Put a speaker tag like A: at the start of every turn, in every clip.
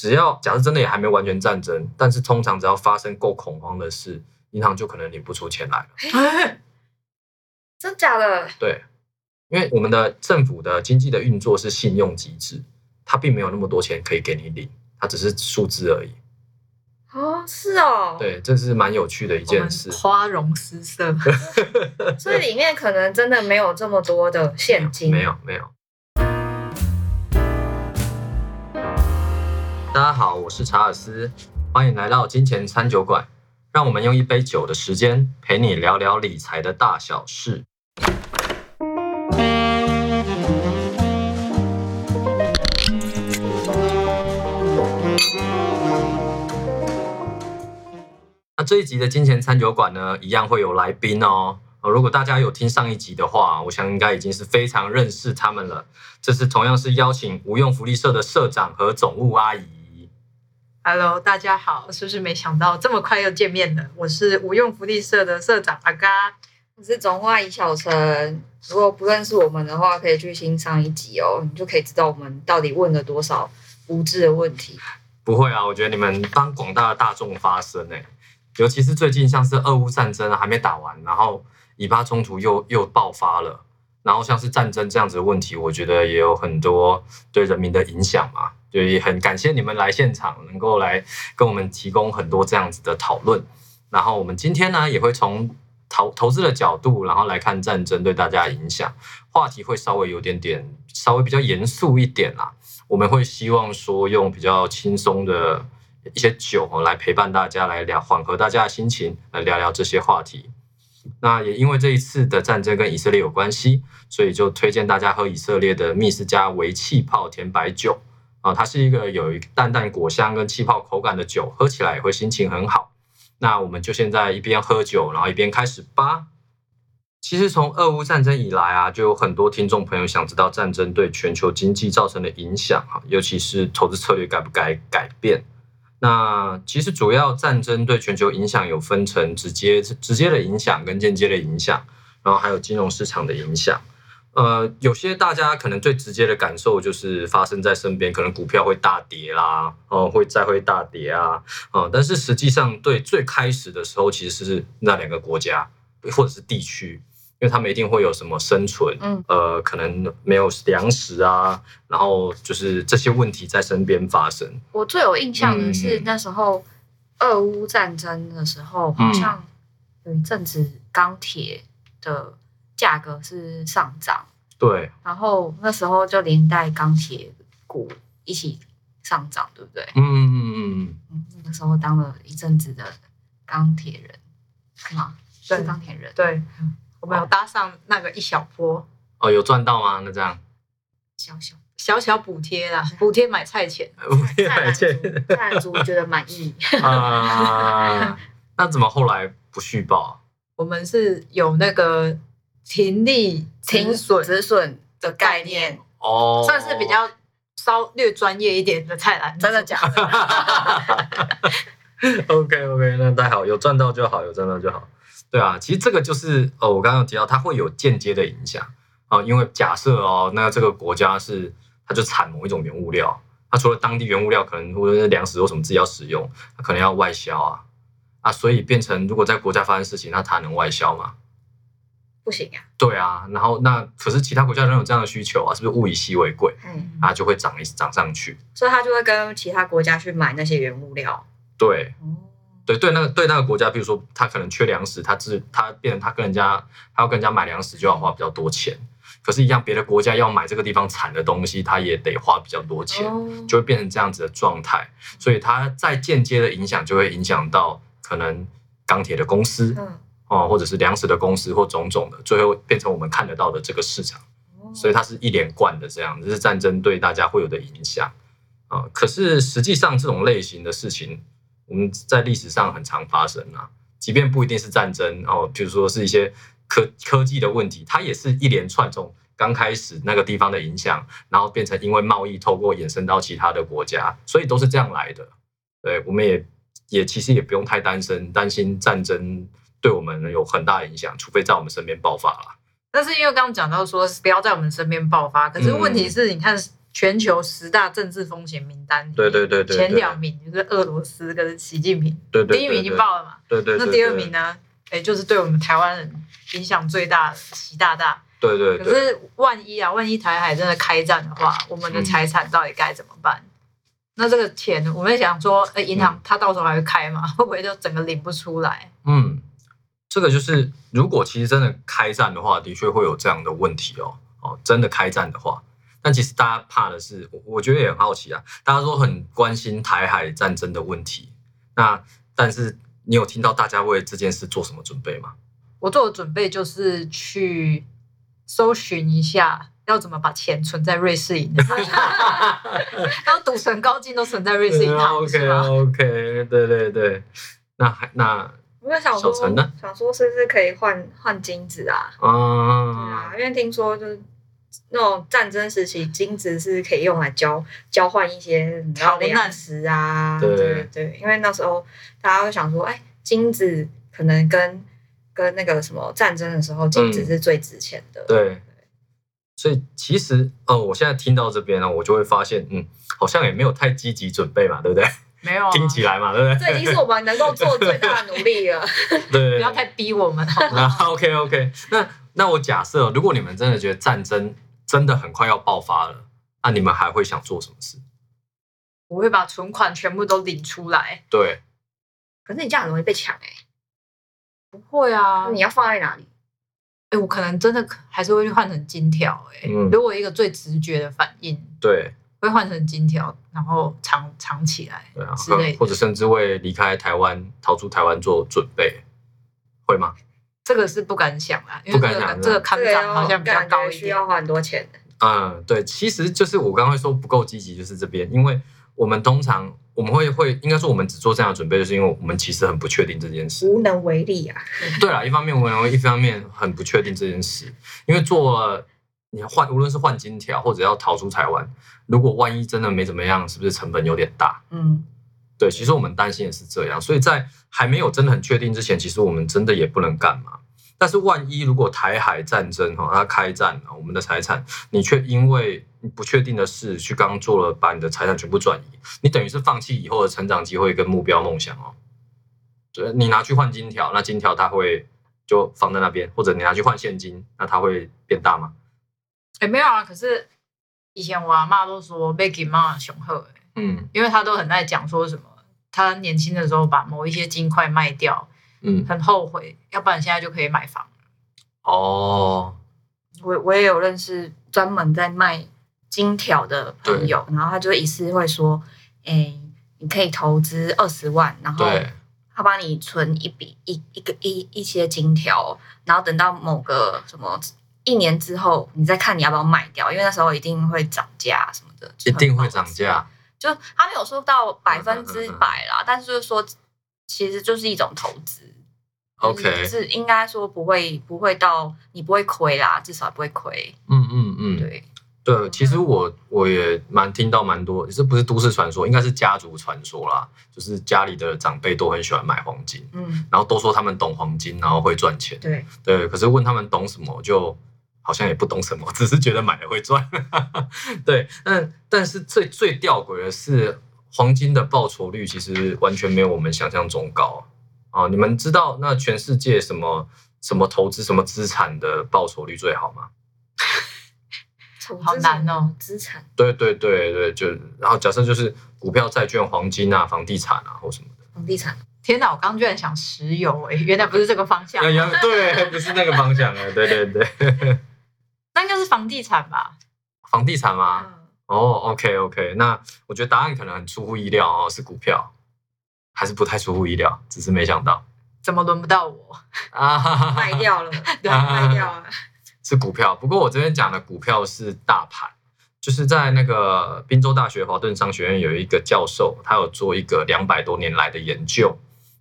A: 只要假设真的也还没完全战争，但是通常只要发生够恐慌的事，银行就可能领不出钱来了。
B: 真假的？
A: 对，因为我们的政府的经济的运作是信用机制，它并没有那么多钱可以给你领，它只是数字而已。
B: 哦，是哦。
A: 对，这是蛮有趣的一件事。
C: 花容失色。
B: 所以里面可能真的没有这么多的现金。
A: 没有没有。大家好，我是查尔斯，欢迎来到金钱餐酒馆，让我们用一杯酒的时间陪你聊聊理财的大小事。那这一集的金钱餐酒馆呢，一样会有来宾哦。如果大家有听上一集的话，我想应该已经是非常认识他们了。这是同样是邀请无用福利社的社长和总务阿姨。
C: Hello，大家好，是不是没想到这么快又见面了？我是无用福利社的社长阿嘎。
B: 我是总话乙小陈。如果不认识我们的话，可以去听上一集哦，你就可以知道我们到底问了多少无知的问题。
A: 不会啊，我觉得你们帮广大的大众发声哎，尤其是最近像是俄乌战争啊还没打完，然后以巴冲突又又爆发了，然后像是战争这样子的问题，我觉得也有很多对人民的影响嘛，就也很感谢你们来现场，能够来跟我们提供很多这样子的讨论。然后我们今天呢，也会从投投资的角度，然后来看战争对大家的影响，话题会稍微有点点稍微比较严肃一点啦。我们会希望说用比较轻松的一些酒来陪伴大家，来聊缓和大家的心情，来聊聊这些话题。那也因为这一次的战争跟以色列有关系，所以就推荐大家喝以色列的密斯加维气泡甜白酒啊，它是一个有一淡淡果香跟气泡口感的酒，喝起来也会心情很好。那我们就现在一边喝酒，然后一边开始吧。其实从俄乌战争以来啊，就有很多听众朋友想知道战争对全球经济造成的影响哈，尤其是投资策略该不该改变。那其实主要战争对全球影响有分成直接直接的影响跟间接的影响，然后还有金融市场的影响。呃，有些大家可能最直接的感受就是发生在身边，可能股票会大跌啦，哦、会再会大跌啊，啊、但是实际上对最开始的时候，其实是那两个国家或者是地区，因为他们一定会有什么生存，
B: 嗯
A: 呃，可能没有粮食啊，然后就是这些问题在身边发生。
B: 我最有印象的是
A: 嗯
B: 那时候俄乌战争的时候，好像有一阵子钢铁的价格是上涨，
A: 对，
B: 然后那时候就连带钢铁股一起上涨，对不对？
A: 嗯嗯嗯嗯，
B: 嗯，那个时候当了一阵子的钢铁人，是吗？是钢铁人。
C: 对，我们有搭上那个一小波
A: 哦，有赚到吗？那这样，
B: 小小
C: 小小补贴啦，补贴买菜钱。
B: 菜篮族，菜篮族觉得满意。
A: 啊，那怎么后来不续报？
C: 我们是有那个停利停损
B: 止损的概念，
A: 哦，
C: 算是比较稍略专业一点的菜篮子，
B: 真的假的？
A: OK OK，那太好，有赚到就好，有赚到就好。对啊，其实这个就是呃，我刚刚提到，它会有间接的影响啊、因为假设哦，那这个国家是它就产某一种原物料，它除了当地原物料可能或者是粮食或什么自己要使用，它可能要外销啊啊，所以变成如果在国家发生事情，那它能外销吗？
B: 不行啊！
A: 对啊，然后那可是其他国家仍有这样的需求啊，是不是物以稀为贵
B: 嗯，
A: 啊，就会涨一涨上去？
B: 所以它就会跟其他国家去买那些原物料。
A: 对，
B: 哦，
A: 对对，那个对那个国家，比如说他可能缺粮食，他自他变成他跟人家他要跟人家买粮食就要花比较多钱，可是，一样别的国家要买这个地方产的东西，他也得花比较多钱，
B: 哦
A: 就会变成这样子的状态。所以它在间接的影响就会影响到可能钢铁的公司
B: 嗯，
A: 哦，或者是粮食的公司或种种的，最后变成我们看得到的这个市场。
B: 哦
A: 所以它是一连贯的这样，这是战争对大家会有的影响啊。可是实际上这种类型的事情，我们在历史上很常发生啊，即便不一定是战争哦，比如说是一些科科技的问题，它也是一连串从刚开始那个地方的影响，然后变成因为贸易透过衍生到其他的国家，所以都是这样来的。对，我们也也其实也不用太担心担心战争对我们有很大影响，除非在我们身边爆发了。
C: 但是因为刚刚讲到说不要在我们身边爆发，可是问题是，你看全球十大政治风险名单
A: 对对对对对
C: 前两名就是俄罗斯跟习近平，
A: 对对对
C: 第一名已经报了嘛，
A: 对对对，
C: 那第二名？呢？哎，就是对我们台湾人影响最大的习大大。
A: 对对对，
C: 可是万一啊，万一台海真的开战的话，我们的财产到底该怎么办？那这个钱，我们想说，哎，银行它到时候还会开吗？会不会就整个领不出来？
A: 嗯，这个就是如果其实真的开战的话，的确会有这样的问题哦。哦，真的开战的话，但其实大家怕的是，我我觉得也很好奇啊，大家都很关心台海战争的问题。那但是你有听到大家为这件事做什么准备吗？
C: 我做的准备就是去搜寻一下，要怎么把钱存在瑞士银行，然后赌神高进都存在瑞士银行
A: ，，OK OK，对对对，那还那
B: 我在想说
A: 小陈呢，
B: 想说是不是可以换换金子啊？对
A: 嗯
B: 啊，因为听说就是那种战争时期，金子是可以用来交交换一些你知道
C: 逃难
B: 粮食啊，
A: 对
B: 对对，因为那时候大家会想说，哎，金子可能跟跟那个什么战争的时候，金子
A: 嗯
B: 是最值钱的，
A: 对，所以其实哦，我现在听到这边呢，我就会发现，嗯，好像也没有太积极准备嘛，对不对？
C: 没有、啊，
A: 听起来嘛，对不对？
B: 这已经是我们能够做最大的努力了。
A: 对，
C: 不要太逼我们好吗？
A: 那 OK OK，那那我假设，如果你们真的觉得战争真的很快要爆发了，那你们还会想做什么事？
C: 我会把存款全部都领出来。
A: 对，
B: 可是你这样很容易被抢哎、
C: 不会啊，
B: 你要放在哪里？
C: 哎、我可能真的可还是会去换成金条、哎、
A: 嗯
C: 如果一个最直觉的反应，
A: 对，
C: 会换成金条，然后藏藏起来
A: 对啊
C: 之类，的
A: 或者甚至为离开台湾、逃出台湾做准备，会吗？
C: 这个是不敢想啦，因为这个
A: 不敢想
C: 这个看涨好像比较高一点。
B: 需要花很多钱的。
A: 嗯，对，其实就是我刚刚说不够积极，就是这边，因为我们通常我们会会应该说我们只做这样的准备，就是因为我们其实很不确定这件事。
B: 无能为力啊！
A: 对了，一方面我们一方面很不确定这件事，因为做了你换无论是换金条或者要逃出台湾，如果万一真的没怎么样，是不是成本有点大？
B: 嗯，
A: 对，其实我们担心也是这样，所以在还没有真的很确定之前，其实我们真的也不能干嘛。但是万一如果台海战争哈，它开战了，我们的财产你却因为不确定的事去刚刚做了，把你的财产全部转移，你等于是放弃以后的成长机会跟目标梦想哦。对，你拿去换金条，那金条它会就放在那边，或者你拿去换现金，那它会变大吗？
C: 哎、没有啊，可是以前我阿妈都说被给妈雄厚、欸，
A: 嗯
C: 因为他都很爱讲说什么，他年轻的时候把某一些金块卖掉，
A: 嗯，
C: 很后悔，要不然现在就可以买房。
A: 哦，
B: 我我也有认识专门在卖金条的朋友，然后他就一次会说，哎、你可以投资二十万，然后，他帮你存一笔一一个一一些金条，然后等到某个什么一年之后，你再看你要不要卖掉，因为那时候一定会涨价什么的，
A: 一定会涨价。
B: 就他没有说到百分
A: 嗯
B: 之百啦，但是就是说，其实就是一种投资。
A: OK
B: 就是是应该说不会不会到你不会亏啦，至少不会亏。
A: 嗯嗯嗯，
B: 对，
A: 对，其实我我也蛮听到蛮多，这不是都市传说，应该是家族传说啦。就是家里的长辈都很喜欢买黄金，
B: 嗯，
A: 然后都说他们懂黄金，然后会赚钱。
B: 对，
A: 对，可是问他们懂什么，就好像也不懂什么，只是觉得买了会赚。对，但但是最最吊诡的是，黄金的报酬率其实完全没有我们想象中高啊！你们知道那全世界什么什么投资什么资产的报酬率最好吗？
C: 好难哦，
B: 资产
A: 对对对对，就然后假设就是股票、债券、黄金啊、房地产啊或什么的。
B: 房地产，
C: 天哪，我刚刚居然想石油、哎，原来不是这个方向，
A: 哎呀，对，不是那个方向啊，对对对，
C: 那应该是房地产吧？
A: 房地产吗？
B: 嗯，
A: 哦，OK OK，那我觉得答案可能很出乎意料哦，是股票，还是不太出乎意料，只是没想到
C: 怎么轮不到我？
A: 啊，哈哈哈
B: 卖掉了，
C: 对
B: 卖掉了。
A: 是股票。不过我这边讲的股票是大盘，就是在那个宾州大学华顿商学院有一个教授，他有做一个两百多年来的研究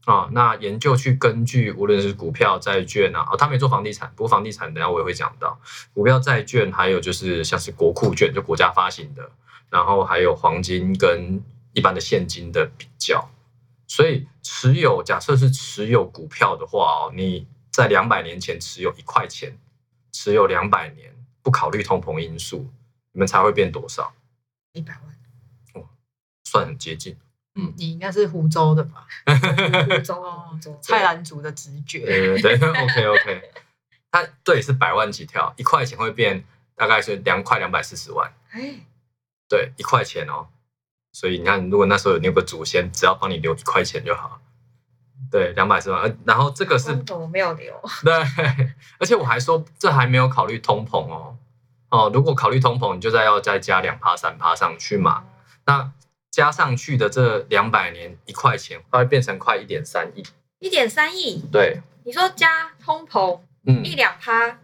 A: 啊。那研究去根据无论是股票、债券啊，哦，他没做房地产，不过房地产等下我也会讲到，股票、债券，还有就是像是国库券，就国家发行的，然后还有黄金跟一般的现金的比较。所以持有，假设是持有股票的话哦，你在两百年前持有一块钱，持有两百年，不考虑通膨因素，你们才会变多少？
B: 一百万，哦
A: 算很接近。
C: 嗯，你应该是湖州的吧？
B: 湖州
C: 哦
B: 湖州，
C: 蔡澜族的直觉。
A: 对对对，OK OK，它对是百万起跳，一块钱会变大概是两块两百四十万，
B: 哎，
A: 对，一块钱哦。所以你看，如果那时候有那个祖先，只要帮你留一块钱就好。对，两百四万，呃然后这个是
B: 我没有留，
A: 对，而且我还说这还没有考虑通膨哦。哦，如果考虑通膨，你就再要再加两趴三趴上去嘛。那加上去的这两百年一块钱，它会变成快一点三亿。
B: 一点三亿，
A: 对，
B: 你说加通膨
A: 嗯，
B: 一两趴，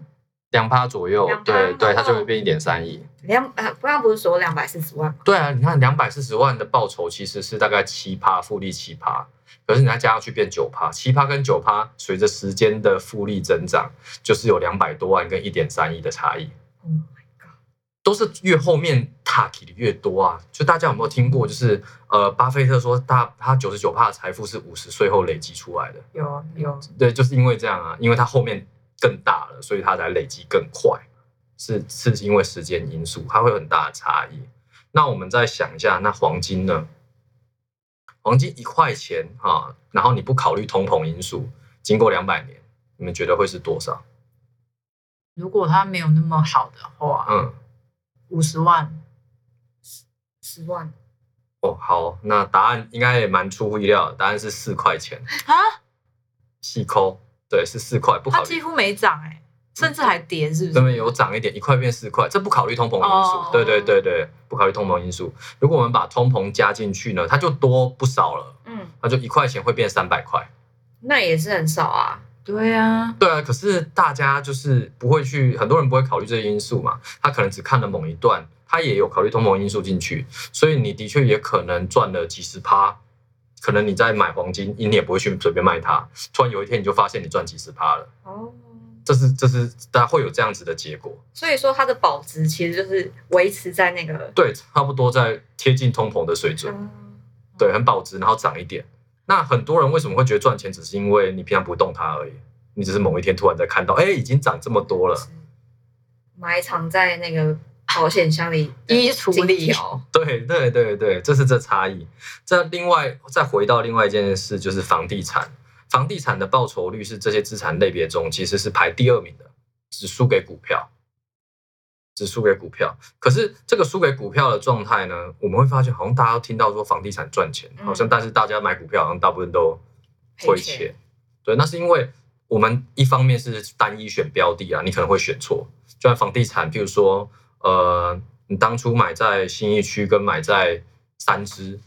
A: 两趴左右对对，
B: 哦
A: 它就会变一点三亿。
B: 两呃，刚刚不是说两百四十万吗？
A: 对啊，你看两百四十万的报酬其实是大概七趴复利七趴，可是你再加上去变九趴，七趴跟九趴随着时间的复利增长，就是有两百多万跟一点三亿的差异。
B: Oh god！
A: 都是越后面踏体的越多啊！就大家有没有听过？就是呃，巴菲特说他他九十九的财富是五十岁后累积出来的。
C: 有有，
A: 对，就是因为这样啊，因为他后面更大了，所以他才累积更快。是是因为时间因素，它会有很大的差异。那我们再想一下，那黄金呢？黄金一块钱啊，然后你不考虑通膨因素，经过两百年，你们觉得会是多少？
C: 如果它没有那么好的话，
A: 嗯，
C: 五十万，
B: 十十万，
A: 哦，好，那答案应该也蛮出乎意料的，答案是四块钱，
C: 啊，
A: 细抠，对，是四块，不考虑，
C: 它几乎没涨哎，甚至还跌，是不是？
A: 这边有涨一点，一块变四块，这不考虑通膨因素，
C: 哦
A: 对对对对，不考虑通膨因素。如果我们把通膨加进去呢，它就多不少了，
B: 嗯，
A: 那就一块钱会变三百块。
B: 那也是很少啊。
C: 对啊，
A: 对啊，可是大家就是不会去，很多人不会考虑这些因素嘛，他可能只看了某一段，他也有考虑通膨因素进去，所以你的确也可能赚了几十趴，可能你在买黄金，你也不会去随便卖它，突然有一天你就发现你赚几十趴了，
B: 哦，
A: 这是这是大家会有这样子的结果，
B: 所以说它的保值其实就是维持在那个，
A: 对，差不多在贴近通膨的水准，
B: 嗯，
A: 对，很保值，然后涨一点。那很多人为什么会觉得赚钱，只是因为你平常不动它而已，你只是某一天突然在看到，哎，已经涨这么多了。
B: 埋藏在那个保险箱里
C: 衣橱里
B: 哦
A: 对对对对，这是这差异。这另外再回到另外一件事，就是房地产。房地产的报酬率是这些资产类别中其实是排第二名的，只输给股票，只输给股票。可是这个输给股票的状态呢，我们会发现好像大家都听到说房地产赚钱，
B: 嗯
A: 好像但是大家买股票好像大部分都亏
B: 钱
A: 钱。对，那是因为我们一方面是单一选标的啊，你可能会选错。就像房地产，譬如说，呃，你当初买在新一区跟买在三芝，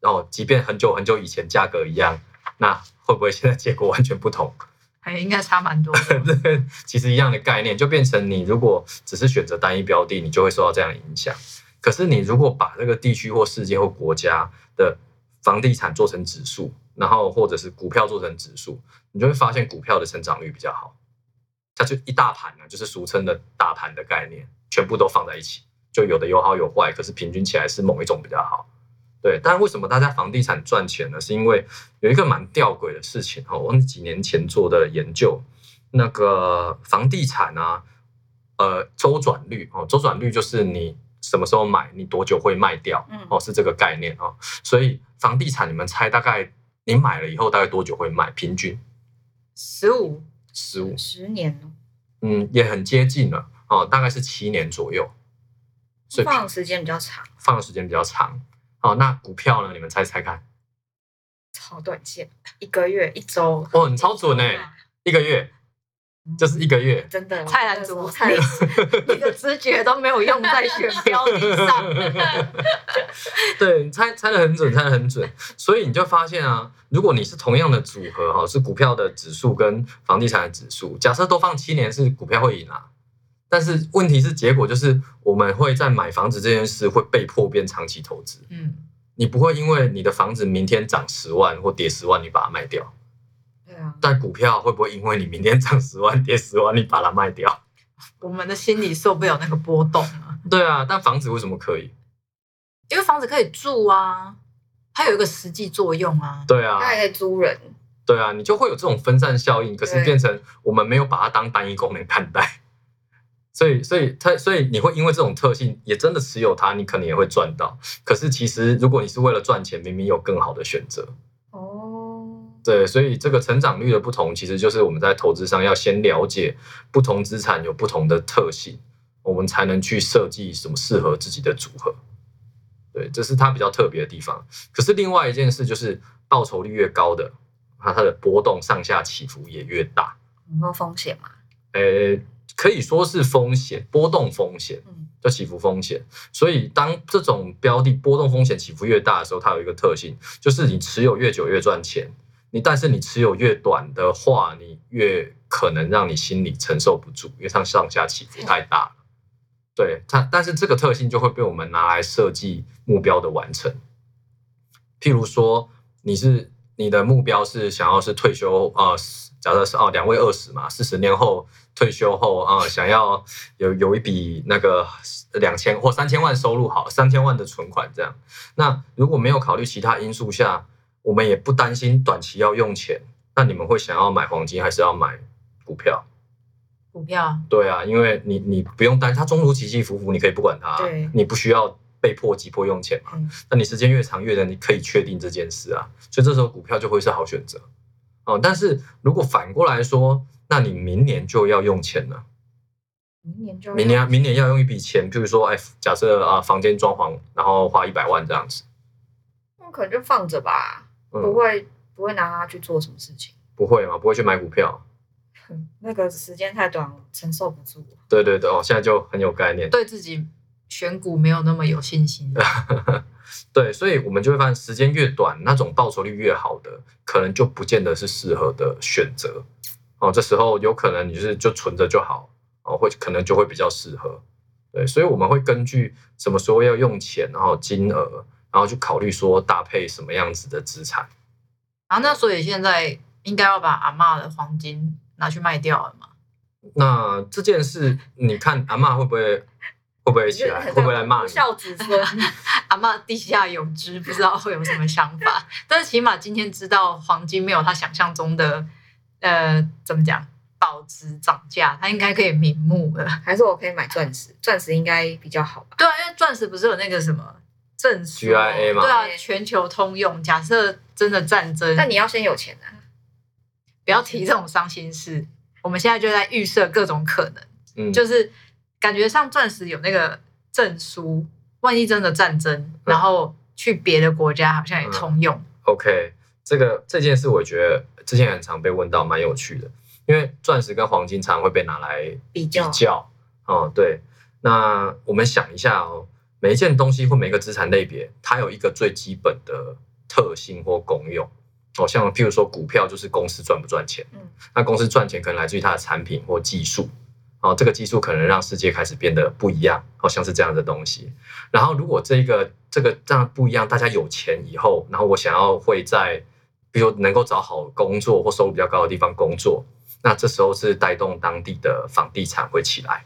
A: 然后即便很久很久以前价格一样，那会不会现在结果完全不同？
C: 还应该差蛮多。
A: 对，其实一样的概念，就变成你如果只是选择单一标的，你就会受到这样的影响。可是你如果把这个地区或世界或国家的房地产做成指数，然后或者是股票做成指数，你就会发现股票的成长率比较好。它就一大盘呢，就是俗称的大盘的概念，全部都放在一起，就有的有好有坏，可是平均起来是某一种比较好。对，但为什么大家房地产赚钱呢？是因为有一个蛮吊诡的事情哈，我们几年前做的研究，那个房地产啊，呃，周转率哦，周转率就是你什么时候买，你多久会卖掉
B: 嗯
A: 哦，是这个概念哦。所以房地产，你们猜大概你买了以后大概多久会卖？平均
C: 十五，
A: 十五，
B: 十年哦，
A: 嗯，也很接近了哦，大概是七年左右，所以
B: 放的时间比较长，
A: 放的时间比较长。哦，那股票呢？你们猜猜看？
B: 超短线，一个月、一周，
A: 哦，你超准哎，一个月就是一个月。
B: 真的
C: 蔡澜族
B: 蔡澜族
C: 你的直觉都没有用在选 标的上。
A: 对，你猜猜的很准，猜的很准。所以你就发现啊，如果你是同样的组合哈，是股票的指数跟房地产的指数，假设都放七年，是股票会赢啊。但是问题是，结果就是我们会在买房子这件事会被迫变长期投资。
C: 嗯，
A: 你不会因为你的房子明天涨十万或跌十万，你把它卖掉。
B: 对啊，
A: 但股票会不会因为你明天涨十万跌十万，你把它卖掉？
C: 我们的心理受不了那个波动啊，
A: 对啊，但房子为什么可以？
C: 因为房子可以住啊，它有一个实际作用啊。
A: 对啊
B: 它，还可以租人，
A: 对啊，你就会有这种分散效应，可是
B: 对
A: 变成我们没有把它当单一功能看待。所以，所以它，所以你会因为这种特性，也真的持有它，你可能也会赚到。可是，其实如果你是为了赚钱，明明有更好的选择。
B: 哦，
A: 对，所以这个成长率的不同，其实就是我们在投资上要先了解不同资产有不同的特性，我们才能去设计什么适合自己的组合。对，这是它比较特别的地方。可是另外一件事就是，报酬率越高的，它它的波动上下起伏也越大。
B: 有没有风险嘛？
A: 呃，可以说是风险，波动风险。
B: 嗯，
A: 叫起伏风险。所以当这种标的波动风险起伏越大的时候，它有一个特性，就是你持有越久越赚钱。你但是你持有越短的话，你越可能让你心里承受不住，因为它上下起伏太大了。对它，但是这个特性就会被我们拿来设计目标的完成。譬如说，你是你的目标是想要是退休啊、呃假设是哦两位二十嘛，四十年后退休后啊、想要有有一笔那个两千或三千万收入好，三千万的存款这样。那如果没有考虑其他因素下，我们也不担心短期要用钱，那你们会想要买黄金还是要买股票？
C: 股票
A: 对啊，因为你你不用担心它中途起起伏伏，你可以不管它，
B: 对
A: 你不需要被迫急迫用钱嘛。
B: 嗯
A: 那你时间越长越能，你可以确定这件事啊，所以这时候股票就会是好选择哦。但是如果反过来说，那你明年就要用钱了，
B: 明年就要
A: 明年明年要用一笔钱，譬如说，哎，假设啊房间装潢，然后花一百万这样子，
B: 那可能就放着吧，不
A: 嗯，
B: 会不会拿它去做什么事情。
A: 不会嘛，不会去买股票，
B: 那个时间太短了，承受不住。
A: 对对对，哦，现在就很有概念，
C: 对自己选股没有那么有信心。
A: 对，所以我们就会发现，时间越短，那种报酬率越好的，可能就不见得是适合的选择。哦，这时候有可能你就是就存着就好，哦，会可能就会比较适合。对，所以我们会根据什么时候要用钱，然后金额，然后去考虑说搭配什么样子的资产。
C: 啊，那所以现在应该要把阿嬷的黄金拿去卖掉了嘛？
A: 那这件事，你看阿嬷会不会会不会起来，会不会来骂？
B: 孝子孙，
C: 阿嬷地下有知，不知道会有什么想法。但是起码今天知道黄金没有他想象中的，呃，怎么讲，保值涨价，他应该可以瞑目了。
B: 还是我可以买钻石？钻石应该比较好吧？
C: 对啊，因为钻石不是有那个什么证书
A: GIA 吗
C: 对啊，全球通用。假设真的战争，
B: 但你要先有钱啊。
C: 不要提这种伤心事。我们现在就在预设各种可能，
A: 嗯，
C: 就是感觉上钻石有那个证书，万一真的战争，然后去别的国家好像也通用。
A: OK，这个这件事我觉得之前很常被问到，蛮有趣的。因为钻石跟黄金常常会被拿来比较
B: 比较
A: 较，哦，对。那我们想一下哦，每一件东西或每个资产类别，它有一个最基本的特性或功用。哦，像譬如说股票就是公司赚不赚钱，
B: 嗯，
A: 那公司赚钱可能来自于它的产品或技术，哦，这个技术可能让世界开始变得不一样，好、像是这样的东西。然后如果这个这个这样不一样，大家有钱以后，然后我想要会在，比如能够找好工作或收入比较高的地方工作，那这时候是带动当地的房地产会起来。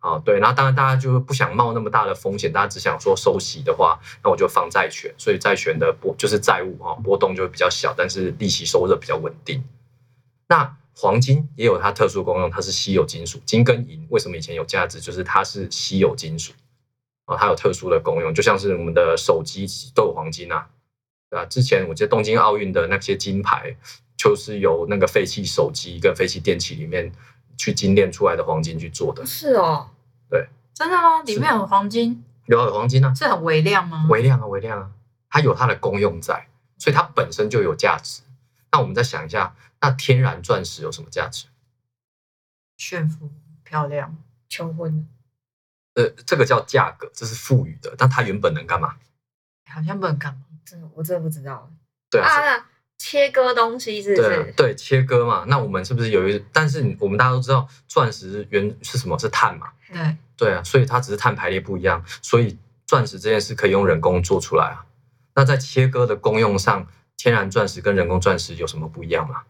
A: 啊，对，然后当然大家就是不想冒那么大的风险，大家只想说收息的话，那我就放债权，所以债权的波就是债务哈、波动就会比较小，但是利息收入比较稳定。那黄金也有它特殊功用，它是稀有金属，金跟银为什么以前有价值？就是它是稀有金属啊，它有特殊的功用，就像是我们的手机都有黄金啊，对吧？之前我记得东京奥运的那些金牌，就是由那个废弃手机跟废弃电器里面去精炼出来的黄金去做的，
B: 是哦，对
C: 真的吗？里面有黄金，
A: 有有黄金啊，
C: 是很微量吗？
A: 微量啊，微量啊，它有它的功用在，所以它本身就有价值。那我们再想一下，那天然钻石有什么价值？
C: 炫富漂亮，
B: 求婚
A: 呃，这个叫价格，这是赋予的，但它原本能干嘛？
C: 好像不能干嘛？
B: 真的我真的不知道
A: 对啊，
B: 啊。切割东西是不
A: 对啊
B: 是？
A: 对，切割嘛。那我们是不是有一？但是我们大家都知道，钻石原是什么？是碳嘛？
C: 对，
A: 对啊，所以它只是碳排列不一样，所以钻石这件事可以用人工做出来啊。那在切割的功用上，天然钻石跟人工钻石有什么不一样吗？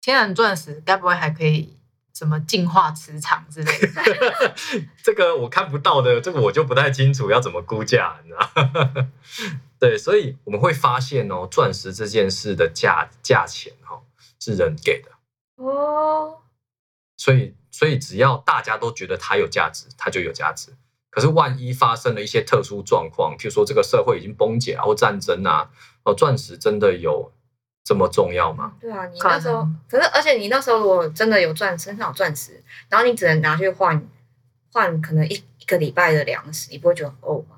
C: 天然钻石该不会还可以什么净化磁场之类的？
A: 这个我看不到的，这个我就不太清楚要怎么估价，你知道？对，所以我们会发现哦，钻石这件事的价价钱哈、哦、是人给的。
B: 哦，
A: 所以所以只要大家都觉得它有价值，它就有价值。可是万一发生了一些特殊状况，譬如说这个社会已经崩解啊，或战争啊，哦，钻石真的有这么重要吗？
B: 对啊，你那时候，可是而且你那时候如果真的有钻身上有钻石，然后你只能拿去换换可能一一个礼拜的粮食，你不会觉得很呕吗？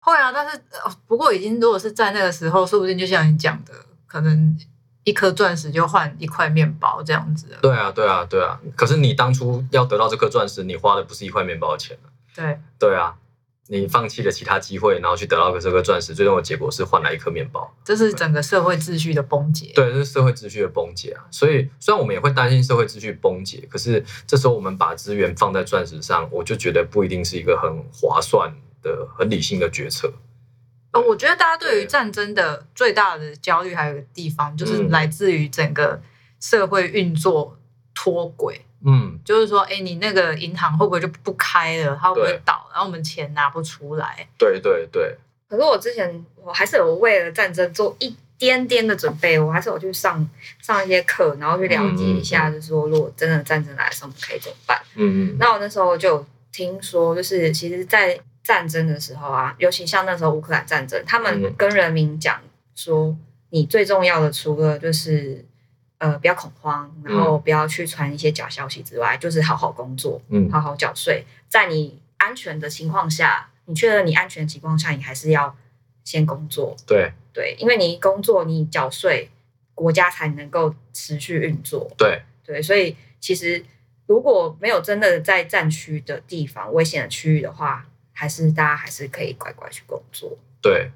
C: 会啊，但是呃不过已经如果是在那个时候，说不定就像你讲的，可能一颗钻石就换一块面包这样子了。
A: 对啊，对啊，对啊。可是你当初要得到这颗钻石，你花的不是一块面包的钱啊
C: 对，
A: 对啊，你放弃了其他机会，然后去得到这颗钻石，最终的结果是换来一颗面包。
C: 这是整个社会秩序的崩解。
A: 对，这是社会秩序的崩解啊。所以虽然我们也会担心社会秩序崩解，可是这时候我们把资源放在钻石上，我就觉得不一定是一个很划算的、很理性的决策。
C: 呃，我觉得大家对于
A: 对
C: 战争的最大的焦虑还有地方，就是
A: 嗯
C: 来自于整个社会运作脱轨。
A: 嗯，
C: 就是说，哎，你那个银行会不会就不开了？它会不会倒？然后我们钱拿不出来。
A: 对对对，
B: 可是我之前我还是有为了战争做一点点的准备，我还是有去上上一些课，然后去了解一下，就是说如果真的战争来的时候，我们可以怎么办？
A: 嗯嗯，
B: 那我那时候就有听说，就是其实，在战争的时候啊，尤其像那时候乌克兰战争，他们
A: 嗯
B: 跟人民讲说，你最重要的除了就是呃不要恐慌，然后不要去传一些假消息之外，就是好好工作，
A: 嗯。
B: 好好缴税，在你安全的情况下，你确认你安全的情况下，你还是要先工作，
A: 对。
B: 对，因为你工作，你缴税，国家才能够持续运作。
A: 对，
B: 对，所以其实如果没有真的在战区的地方、危险的区域的话，还是大家还是可以乖乖去工作。
A: 对，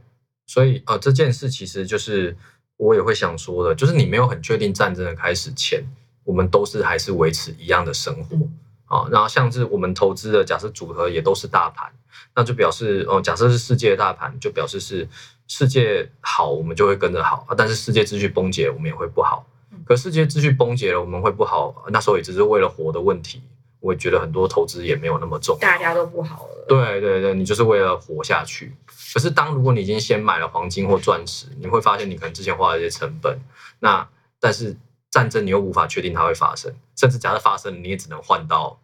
A: 所以呃，这件事其实就是我也会想说的，就是你没有很确定战争的开始前，我们都是还是维持一样的生活
C: 嗯
A: 啊、然后像是我们投资的假设组合也都是大盘，那就表示哦、假设是世界的大盘，就表示是世界好，我们就会跟着好啊，但是世界秩序崩解，我们也会不好
B: 嗯。
A: 可世界秩序崩解了，我们会不好，那时候也只是为了活的问题。我也觉得很多投资也没有那么重要，
B: 大家都不好了。
A: 对对对，你就是为了活下去。可是当如果你已经先买了黄金或钻石，你会发现你可能之前花了一些成本，那但是战争你又无法确定它会发生，甚至假设发生，你也只能换到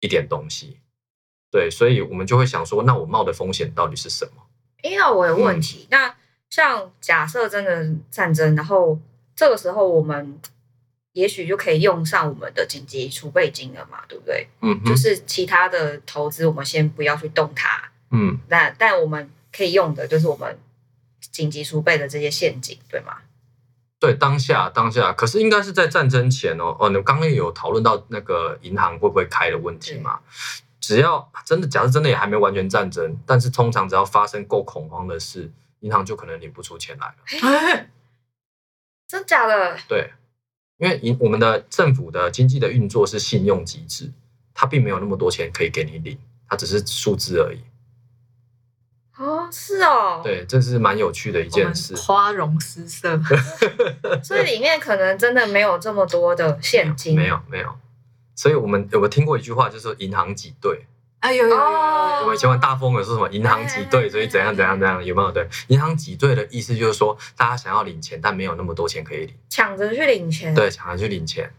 A: 一点东西。对，所以我们就会想说，那我冒的风险到底是什么？
B: 哎，那我有
A: 嗯
B: 问题。那像假设真的战争，然后这个时候我们也许就可以用上我们的紧急储备金了嘛，对不对？
A: 嗯，
B: 就是其他的投资，我们先不要去动它。
A: 嗯，
B: 那但我们可以用的就是我们紧急储备的这些陷阱，对吗？
A: 对，当下当下，可是应该是在战争前哦。哦，你刚刚也有讨论到那个银行会不会开的问题嘛？只要真的，假设真的也还没完全战争，但是通常只要发生够恐慌的事，银行就可能领不出钱来了。
B: 真假的？
A: 对，因为银我们的政府的经济的运作是信用机制，它并没有那么多钱可以给你领，它只是数字而已。
B: 哦，是哦。。
A: 对，这是蛮有趣的一件事。
C: 花容失色。
B: 所以里面可能真的没有这么多的现金。
A: 没有没有，所以我们有没有听过一句话，就是说银行挤兑？
C: 哎呦呦呦
B: 哦
A: 我们以前玩大风的是什么银行挤兑，所以怎样怎样怎样，有没有？对，银行挤兑的意思就是说，大家想要领钱，但没有那么多钱可以领，
B: 抢着去领钱。。
A: 对，抢着去领钱。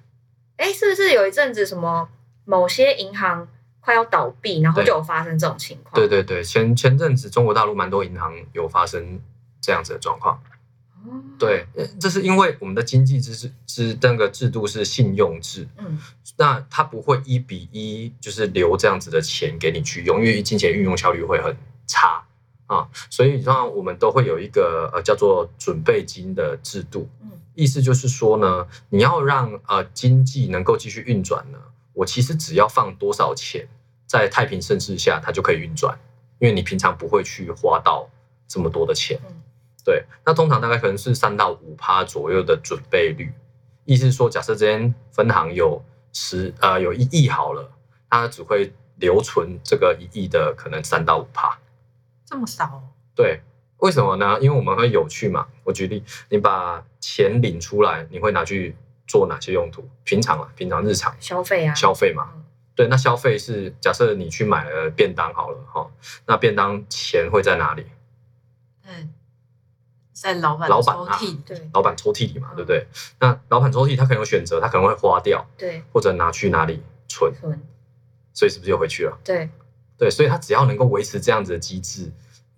B: 哎，是不是有一阵子什么某些银行快要倒闭，然后就有发生这种情况？
A: 对对对，前前阵子中国大陆蛮多银行有发生这样子的状况。
B: 哦。
A: 对，呃这是因为我们的经济制是是那个制度是信用制，
B: 嗯，
A: 那它不会一比一就是留这样子的钱给你去用，因为金钱运用效率会很差啊，所以让我们都会有一个呃叫做准备金的制度
B: 嗯，
A: 意思就是说呢，你要让呃经济能够继续运转呢，我其实只要放多少钱在太平盛世下，它就可以运转，因为你平常不会去花到这么多的钱。
B: 嗯
A: 对，那通常大概可能是三到五趴左右的准备率，意思是说，假设这间分行有十呃有一亿好了，它只会留存这个一亿的可能三到五趴。
C: 这么少哦？
A: 对，为什么呢？因为我们会有趣嘛。我举例，你把钱领出来，你会拿去做哪些用途？平常啊，平常日常
B: 消费啊。
A: 消费嘛。
B: 嗯
A: 对，那消费是假设你去买了便当好了哈，那便当钱会在哪里？
C: 嗯，在老板
A: 老板啊
C: 抽屉里，
B: 对
A: 老板抽屉里嘛，对不对？那老板抽屉他可能有选择，他可能会花掉，
B: 对，
A: 或者拿去哪里存，
B: 存
A: 所以是不是又回去了？
B: 对
A: 对，所以他只要能够维持这样子的机制，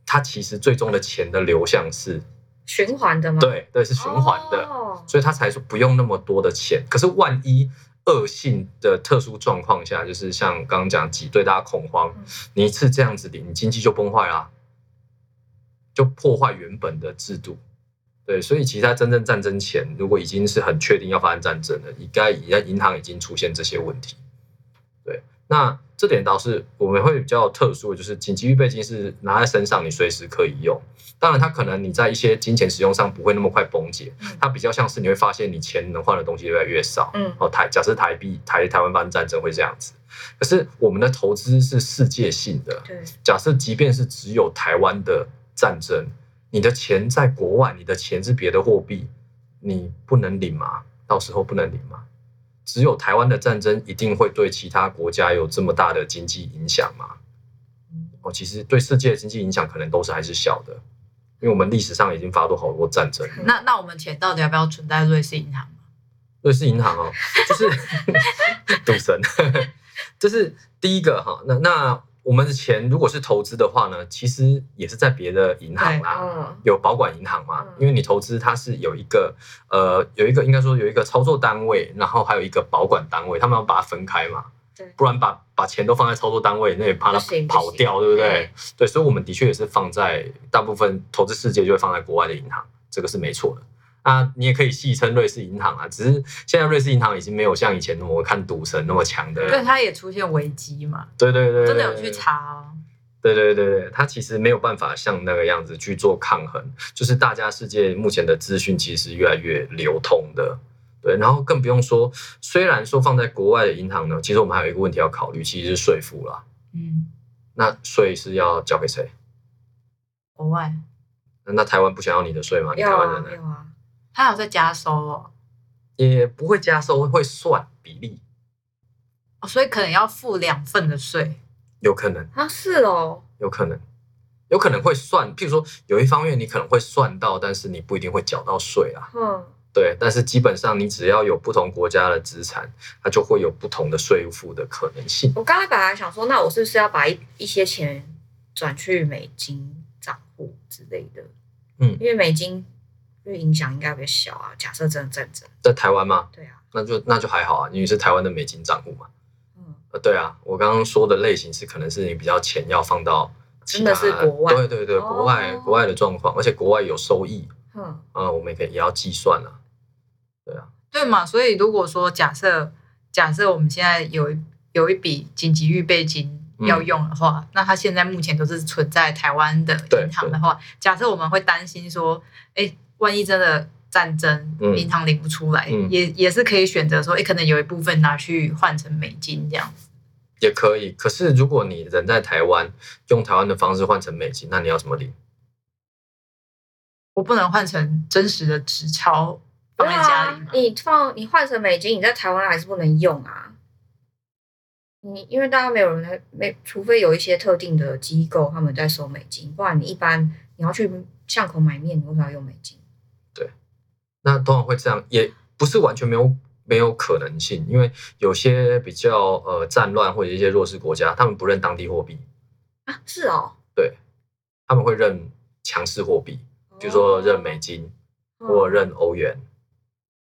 A: 他其实最终的钱的流向是，
B: 循环的吗？
A: 对对，是循环的。
B: 哦
A: 所以他才说不用那么多的钱。可是万一恶性的特殊状况下，就是像刚刚讲挤兑大家恐慌
B: 嗯，
A: 你一次这样子领，你经济就崩坏啦，就破坏原本的制度。对，所以其实在真正战争前，如果已经是很确定要发生战争了，应该在银行已经出现这些问题。对，那这点倒是我们会比较特殊的，就是紧急预备金是拿在身上，你随时可以用。当然，它可能你在一些金钱使用上不会那么快崩解，
B: 嗯
A: 它比较像是你会发现你钱能换的东西越来越少。
B: 嗯
A: 哦，台假设台币台台湾发生战争会这样子，可是我们的投资是世界性的。
B: 对
A: 假设即便是只有台湾的战争，你的钱在国外，你的钱是别的货币，你不能领吗？到时候不能领吗？只有台湾的战争一定会对其他国家有这么大的经济影响吗？
B: 嗯
A: 哦，其实对世界的经济影响可能都是还是小的，因为我们历史上已经发过好多战争。
C: 那那我们钱到底要不要存在瑞士银行？
A: 瑞士银行哦，就是 赌神，这是第一个哈。那那我们的钱如果是投资的话呢，其实也是在别的银行啦，
B: 嗯。
A: 有保管银行嘛
B: 嗯，
A: 因为你投资它是有一个呃有一个应该说有一个操作单位，然后还有一个保管单位，他们要把它分开嘛，不然把把钱都放在操作单位，那也怕它跑掉，对不对？
B: 对？
A: 对，所以我们的确也是放在大部分投资世界就会放在国外的银行，这个是没错的。啊，你也可以戏称瑞士银行啊，只是现在瑞士银行已经没有像以前那么看赌神那么强的，
C: 对，它也出现危机嘛，
A: 对对对，对
C: 真的有去。查哦。
A: 对对对对，它其实没有办法像那个样子去做抗衡，就是大家世界目前的资讯其实越来越流通的。对，然后更不用说，虽然说放在国外的银行呢，其实我们还有一个问题要考虑，其实是税负啦。
C: 嗯，
A: 那税是要交给谁？
C: 国外
A: 那那台湾不想要你的税吗？你台湾人呢？
C: 它有在加收哦，
A: 也不会加收，会算比例，
C: 哦所以可能要付两份的税。
A: 有可能，
B: 啊是哦，
A: 有可能，有可能会算。譬如说，有一方面你可能会算到，但是你不一定会缴到税啊。
B: 嗯
A: 对，但是基本上你只要有不同国家的资产，它就会有不同的税负的可能性。
B: 我刚才本来想说，那我是不是要把一一些钱转去美金账户之类的？
A: 嗯
B: 因为美金因为影响应该比较小啊。假设真的战争，
A: 在台湾吗？
B: 对啊，
A: 那就那就还好啊，因为是台湾的美金账户嘛。
B: 嗯，
A: 呃，对啊，我刚刚说的类型是可能是你比较钱要放到
B: 真的是国外
A: 对对对，国外、
B: 哦
A: 国外的状况，而且国外有收益，
B: 嗯
A: 啊、我们也可以也要计算啊。对啊，
C: 对嘛？所以如果说假设假设我们现在有一有一笔紧急预备金要用的话，那它现在目前都是存在台湾的银行的话，假设我们会担心说，哎，万一真的战争，
A: 嗯
C: 银行领不出来，
A: 嗯
C: 也也是可以选择说，哎，可能有一部分拿去换成美金这样子。
A: 也可以。可是如果你人在台湾，用台湾的方式换成美金，那你要怎么领？
C: 我不能换成真实的纸钞放在家里吗？
B: 对啊你放你换成美金，你在台湾还是不能用啊。你因为大家没有人在没，除非有一些特定的机构他们在收美金，不然你一般你要去巷口买面，你为什么要用美金？
A: 那通常会这样，也不是完全没有没有可能性，因为有些比较呃战乱或者一些弱势国家，他们不认当地货币，
B: 啊，是哦，对
A: 他们会认强势货币，比如说认美金
B: 哦
A: 或认欧元。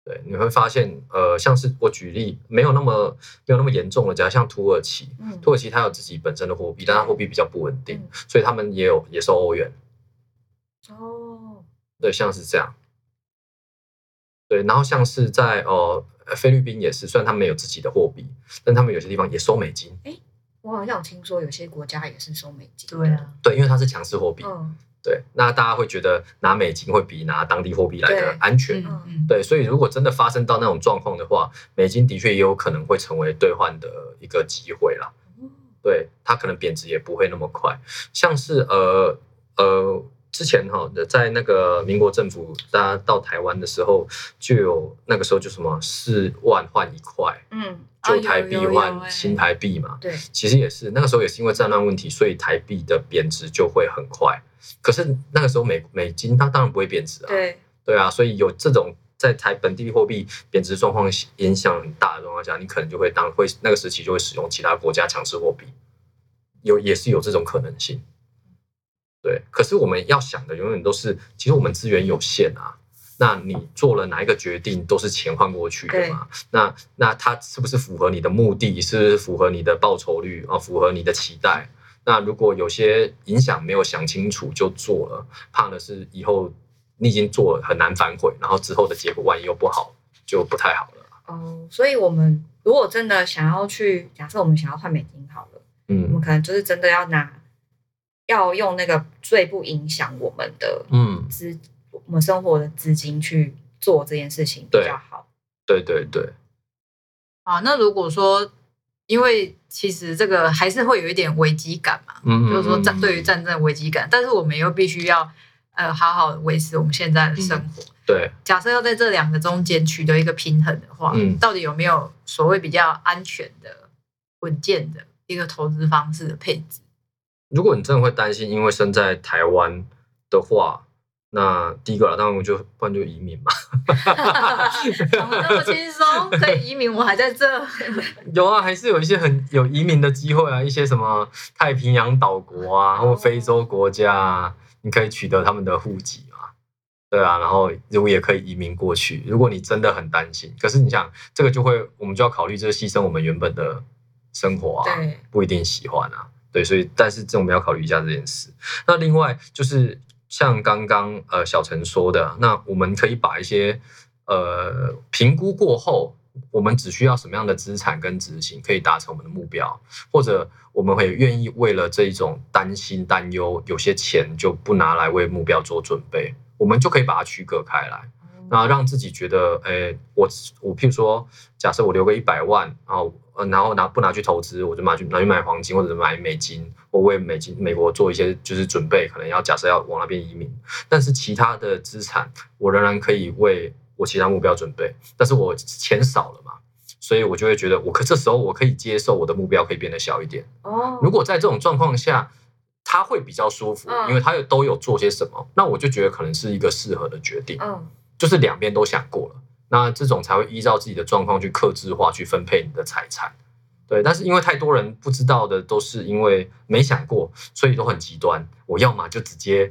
A: 对，你会发现，呃，像是我举例，没有那么没有那么严重的家，像土耳其，
B: 嗯
A: 土耳其它有自己本身的货币，但它货币比较不稳定
B: 嗯，
A: 所以他们也有也收欧元。
B: 哦，
A: 对，像是这样。对，然后像是在呃菲律宾也是，虽然他们没有自己的货币，但他们有些地方也收美金。
B: 我好像有听说有些国家也是收美金。
C: 对啊，
A: 对，因为它是强势货币。
B: 嗯
A: 对，那大家会觉得拿美金会比拿当地货币来的安全。
C: 嗯嗯，
A: 对，所以如果真的发生到那种状况的话，美金的确也有可能会成为兑换的一个机会啦。对，它可能贬值也不会那么快。像是呃呃，之前哈，在那个民国政府大家到台湾的时候，就有那个时候就什么四万换一块，
B: 嗯，
C: 啊
A: 旧台币换
C: 欸
A: 新台币嘛。
B: 对，
A: 其实也是那个时候也是因为战乱问题，所以台币的贬值就会很快。可是那个时候美美金它当然不会贬值啊，
B: 对，
A: 对啊，所以有这种在台本地货币贬值状况影响很大的状况下，你可能就会当会那个时期就会使用其他国家强势货币，有也是有这种可能性。对，可是我们要想的永远都是，其实我们资源有限啊。那你做了哪一个决定，都是钱换过去的嘛？那那它是不是符合你的目的？是不是符合你的报酬率啊？符合你的期待？那如果有些影响没有想清楚就做了，怕的是以后你已经做了很难反悔，然后之后的结果万一又不好，就不太好了。
B: 哦，所以我们如果真的想要去，假设我们想要换美金好了，嗯我们
A: 嗯
B: 可能就是真的要拿，要用那个最不影响我们的
A: 嗯，
B: 资，我们生活的资金去做这件事情比较好。
A: 对对对，
C: 啊，那如果说，因为其实这个还是会有一点危机感嘛，
A: 嗯
C: 就是说战
A: 嗯
C: 对于战争的危机感，但是我们又必须要呃好好维持我们现在的生活。
A: 对，
C: 假设要在这两个中间取得一个平衡的话，
A: 嗯
C: 到底有没有所谓比较安全的、稳健的一个投资方式的配置？
A: 如果你真的会担心，因为身在台湾的话，那第一个啦，当然我就不然就移民嘛。
C: 讲得那么轻松，可以移民，我还在这。
A: 有啊，还是有一些很有移民的机会啊，一些什么太平洋岛国啊，或非洲国家啊，你可以取得他们的户籍嘛。对啊，然后如果也可以移民过去。如果你真的很担心，可是你想，这个就会我们就要考虑，就是牺牲我们原本的生活啊。不一定喜欢啊。对，所以但是这我们要考虑一下这件事。那另外就是像刚刚呃小陈说的，那我们可以把一些呃评估过后，我们只需要什么样的资产跟执行可以达成我们的目标，或者我们会愿意为了这一种担心担忧，有些钱就不拿来为目标做准备，我们就可以把它区隔开来。那让自己觉得，诶、我我譬如说，假设我留个一百万啊，呃，然后拿不拿去投资，我就拿去拿去买黄金或者买美金，或为美金美国做一些就是准备，可能要假设要往那边移民，但是其他的资产我仍然可以为我其他目标准备，但是我钱少了嘛，所以我就会觉得我可这时候我可以接受我的目标可以变得小一点。
B: 哦，
A: 如果在这种状况下，他会比较舒服，
B: 嗯
A: 因为他有都有做些什么，那我就觉得可能是一个适合的决定。
B: 嗯
A: 就是两边都想过了，那这种才会依照自己的状况去克制化去分配你的财产。对，但是因为太多人不知道的，都是因为没想过，所以都很极端。我要么就直接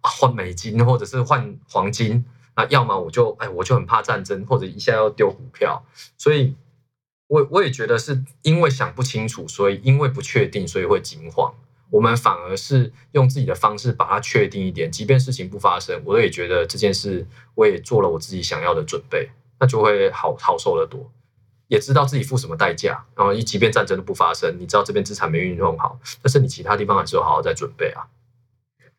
A: 换美金，或者是换黄金，那要么我就哎我就很怕战争，或者一下要丢股票。所以我我也觉得是因为想不清楚，所以因为不确定，所以会惊慌。我们反而是用自己的方式把它确定一点，即便事情不发生，我也觉得这件事我也做了我自己想要的准备，那就会好好受得多。也知道自己付什么代价，然后即便战争都不发生，你知道这边资产没运用好，但是你其他地方还是有好好在准备啊。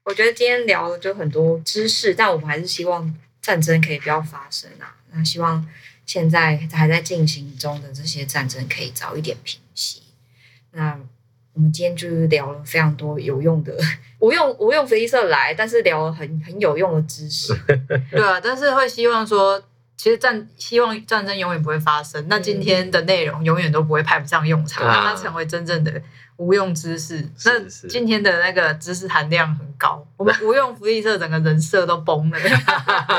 B: 我觉得今天聊了就很多知识，但我们还是希望战争可以不要发生啊。那希望现在还在进行中的这些战争可以早一点平息。那我们今天就是聊了非常多有用的，我用我用菲利社来，但是聊了很很有用的知识。
C: 对啊，但是会希望说，其实战希望战争永远不会发生。那今天的内容永远都不会派不上用场，
A: 啊
C: 让它成为真正的无用知识。那今天的那个知识含量很高，我们无用福利社整个人设都崩了，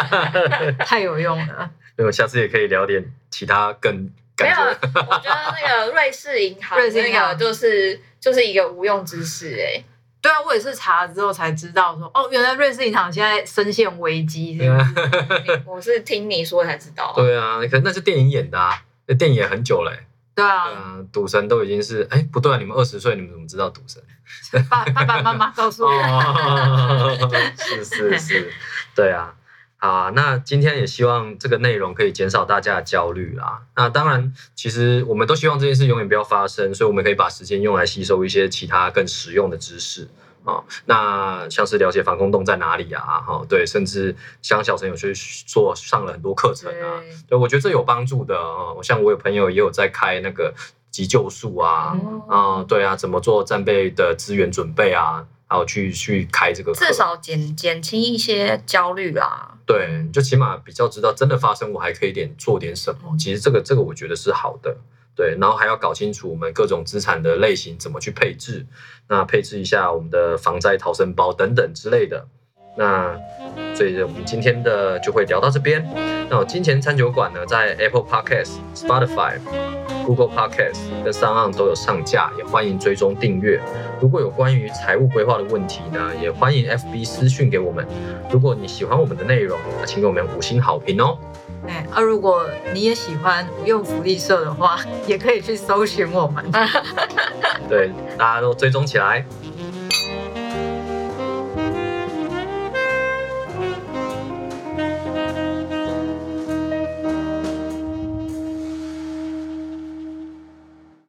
C: 太有用了。
A: 那我下次也可以聊点其他更
B: 没有，我觉得那个瑞士银行
C: 瑞士银行
B: 那个就是就是一个无用知识哎、
C: 对啊，我也是查了之后才知道说，哦，原来瑞士银行现在深陷危机。
B: 我是听你说才知道。
A: 对啊，可能那是电影演的啊，那电影演很久嘞、
C: 对啊
A: 对，啊，赌神都已经是哎不对啊，你们二十岁，你们怎么知道赌神？
C: 爸爸爸妈妈告诉我。
A: 哦，是是是，对啊。啊，那今天也希望这个内容可以减少大家的焦虑啦。那当然，其实我们都希望这件事永远不要发生，所以我们可以把时间用来吸收一些其他更实用的知识啊。那像是了解防空洞在哪里啊，哈，对，甚至像小陈有去做上了很多课程啊，
B: 对，
A: 对我觉得这有帮助的啊。像我有朋友也有在开那个急救术啊，
B: 哦
A: 啊、对啊，怎么做战备的资源准备啊？还有去去开这个，
B: 至少减减轻一些焦虑啦。
A: 对，就起码比较知道真的发生，我还可以点做点什么。其实这个这个我觉得是好的，对。然后还要搞清楚我们各种资产的类型怎么去配置，那配置一下我们的防灾逃生包等等之类的。那所以我们今天的就会聊到这边。那金钱餐酒馆呢，在 Apple Podcast、Spotify、Google Podcast 跟 o n 都有上架，也欢迎追踪订阅。如果有关于财务规划的问题呢，也欢迎 FB 私讯给我们。如果你喜欢我们的内容，请给我们五星好评哦。
C: 哎，啊，如果你也喜欢无用福利社的话，也可以去搜寻我们。
A: 对，大家都追踪起来。